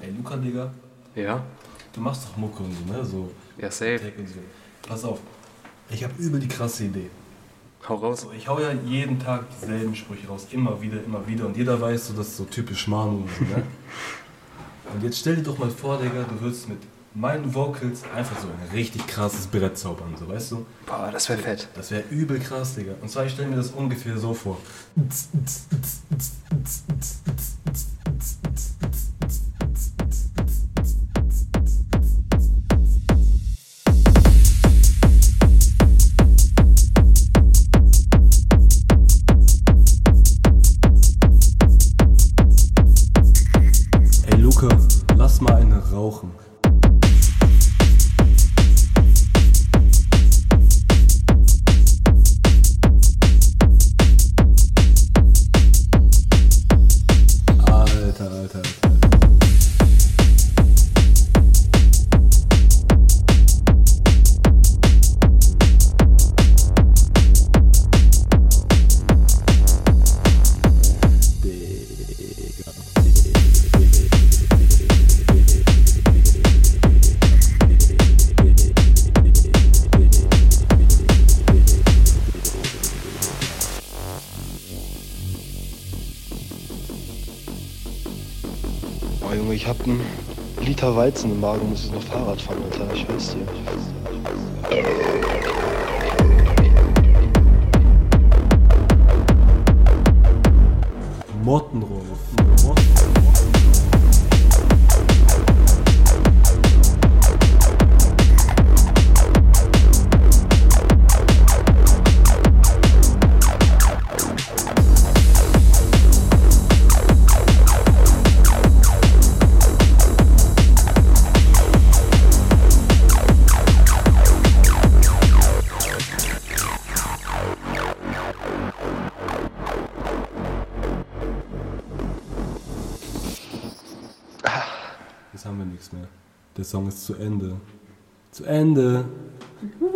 Ey, Luca, Digga, Ja? du machst doch Mucke und so, ne? So Ja, safe. So. Pass auf, ich habe übel die krasse Idee. Hau raus. So, ich hau ja jeden Tag dieselben Sprüche raus, immer wieder, immer wieder. Und jeder weiß so, das ist so typisch Manu und so, ne? Und jetzt stell dir doch mal vor, Digga, du würdest mit meinen Vocals einfach so ein richtig krasses Brett zaubern, so, weißt du? Boah, das wäre fett. Das wäre übel krass, Digga. Und zwar, ich stelle mir das ungefähr so vor. Lass mal eine rauchen. Alter, Alter, Alter. Oh Junge, ich hab einen Liter Weizen im Magen muss jetzt noch Fahrrad fahren, Alter. Ich weiß dir. Mottenrohr. jetzt haben wir nichts mehr. Der Song ist zu Ende. Zu Ende! Mhm.